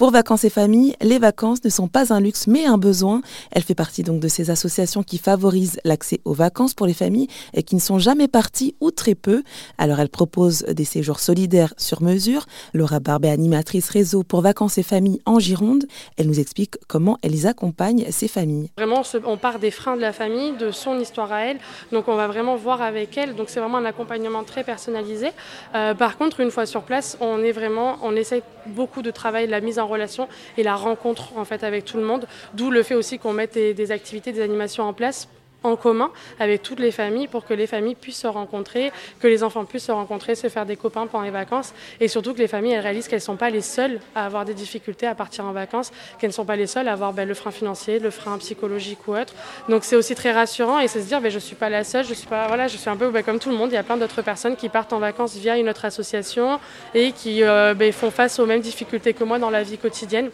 Pour Vacances et Familles, les vacances ne sont pas un luxe mais un besoin. Elle fait partie donc de ces associations qui favorisent l'accès aux vacances pour les familles et qui ne sont jamais parties ou très peu. Alors elle propose des séjours solidaires sur mesure. Laura Barbet, animatrice réseau pour Vacances et Familles en Gironde, elle nous explique comment elles accompagnent ces familles. Vraiment, on part des freins de la famille, de son histoire à elle. Donc on va vraiment voir avec elle. Donc c'est vraiment un accompagnement très personnalisé. Euh, par contre, une fois sur place, on est vraiment, on essaye beaucoup de travail, la mise en relation et la rencontre en fait avec tout le monde. D'où le fait aussi qu'on mette des activités, des animations en place en commun avec toutes les familles pour que les familles puissent se rencontrer, que les enfants puissent se rencontrer, se faire des copains pendant les vacances et surtout que les familles réalisent qu'elles ne sont pas les seules à avoir des difficultés à partir en vacances, qu'elles ne sont pas les seules à avoir ben, le frein financier, le frein psychologique ou autre. Donc c'est aussi très rassurant et c'est se dire ben, je ne suis pas la seule, je suis, pas, voilà, je suis un peu ben, comme tout le monde, il y a plein d'autres personnes qui partent en vacances via une autre association et qui euh, font face aux mêmes difficultés que moi dans la vie quotidienne.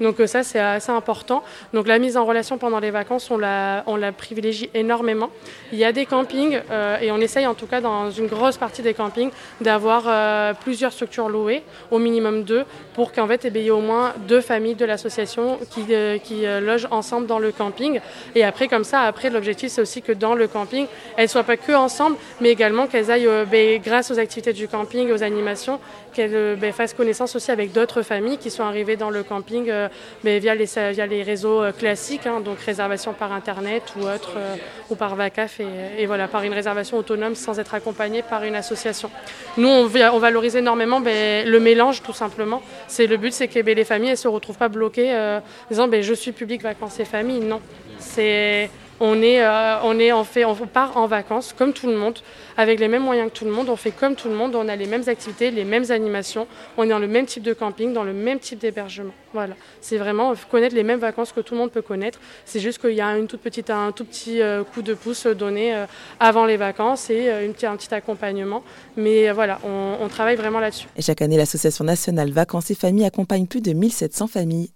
Donc euh, ça c'est assez important. Donc la mise en relation pendant les vacances, on la, on la privilégie énormément. Il y a des campings euh, et on essaye en tout cas dans une grosse partie des campings d'avoir euh, plusieurs structures louées, au minimum deux, pour qu'en fait il y ait au moins deux familles de l'association qui, euh, qui logent ensemble dans le camping. Et après comme ça, après l'objectif c'est aussi que dans le camping, elles ne soient pas que ensemble, mais également qu'elles aillent, ben, grâce aux activités du camping, aux animations, qu'elles ben, fassent connaissance aussi avec d'autres familles qui sont arrivées dans le camping ben, via, les, via les réseaux classiques, hein, donc réservation par internet ou autre ou par VACAF et, voilà, par une réservation autonome sans être accompagné par une association. Nous, on, valorise énormément ben, le mélange tout simplement. C'est Le but, c'est que les familles ne se retrouvent pas bloquées euh, en disant ben, je suis public vacances et famille. Non, c'est on, est, euh, fait, on part en vacances comme tout le monde, avec les mêmes moyens que tout le monde, on fait comme tout le monde, on a les mêmes activités, les mêmes animations, on est dans le même type de camping, dans le même type d'hébergement. Voilà, c'est vraiment connaître les mêmes vacances que tout le monde peut connaître. C'est juste qu'il y a une toute petite, un tout petit euh, coup de pouce donné euh, avant les vacances et une un petit accompagnement. Mais voilà, on, travaille vraiment là-dessus. Chaque année, l'Association nationale Vacances et Familles accompagne plus de 1700 familles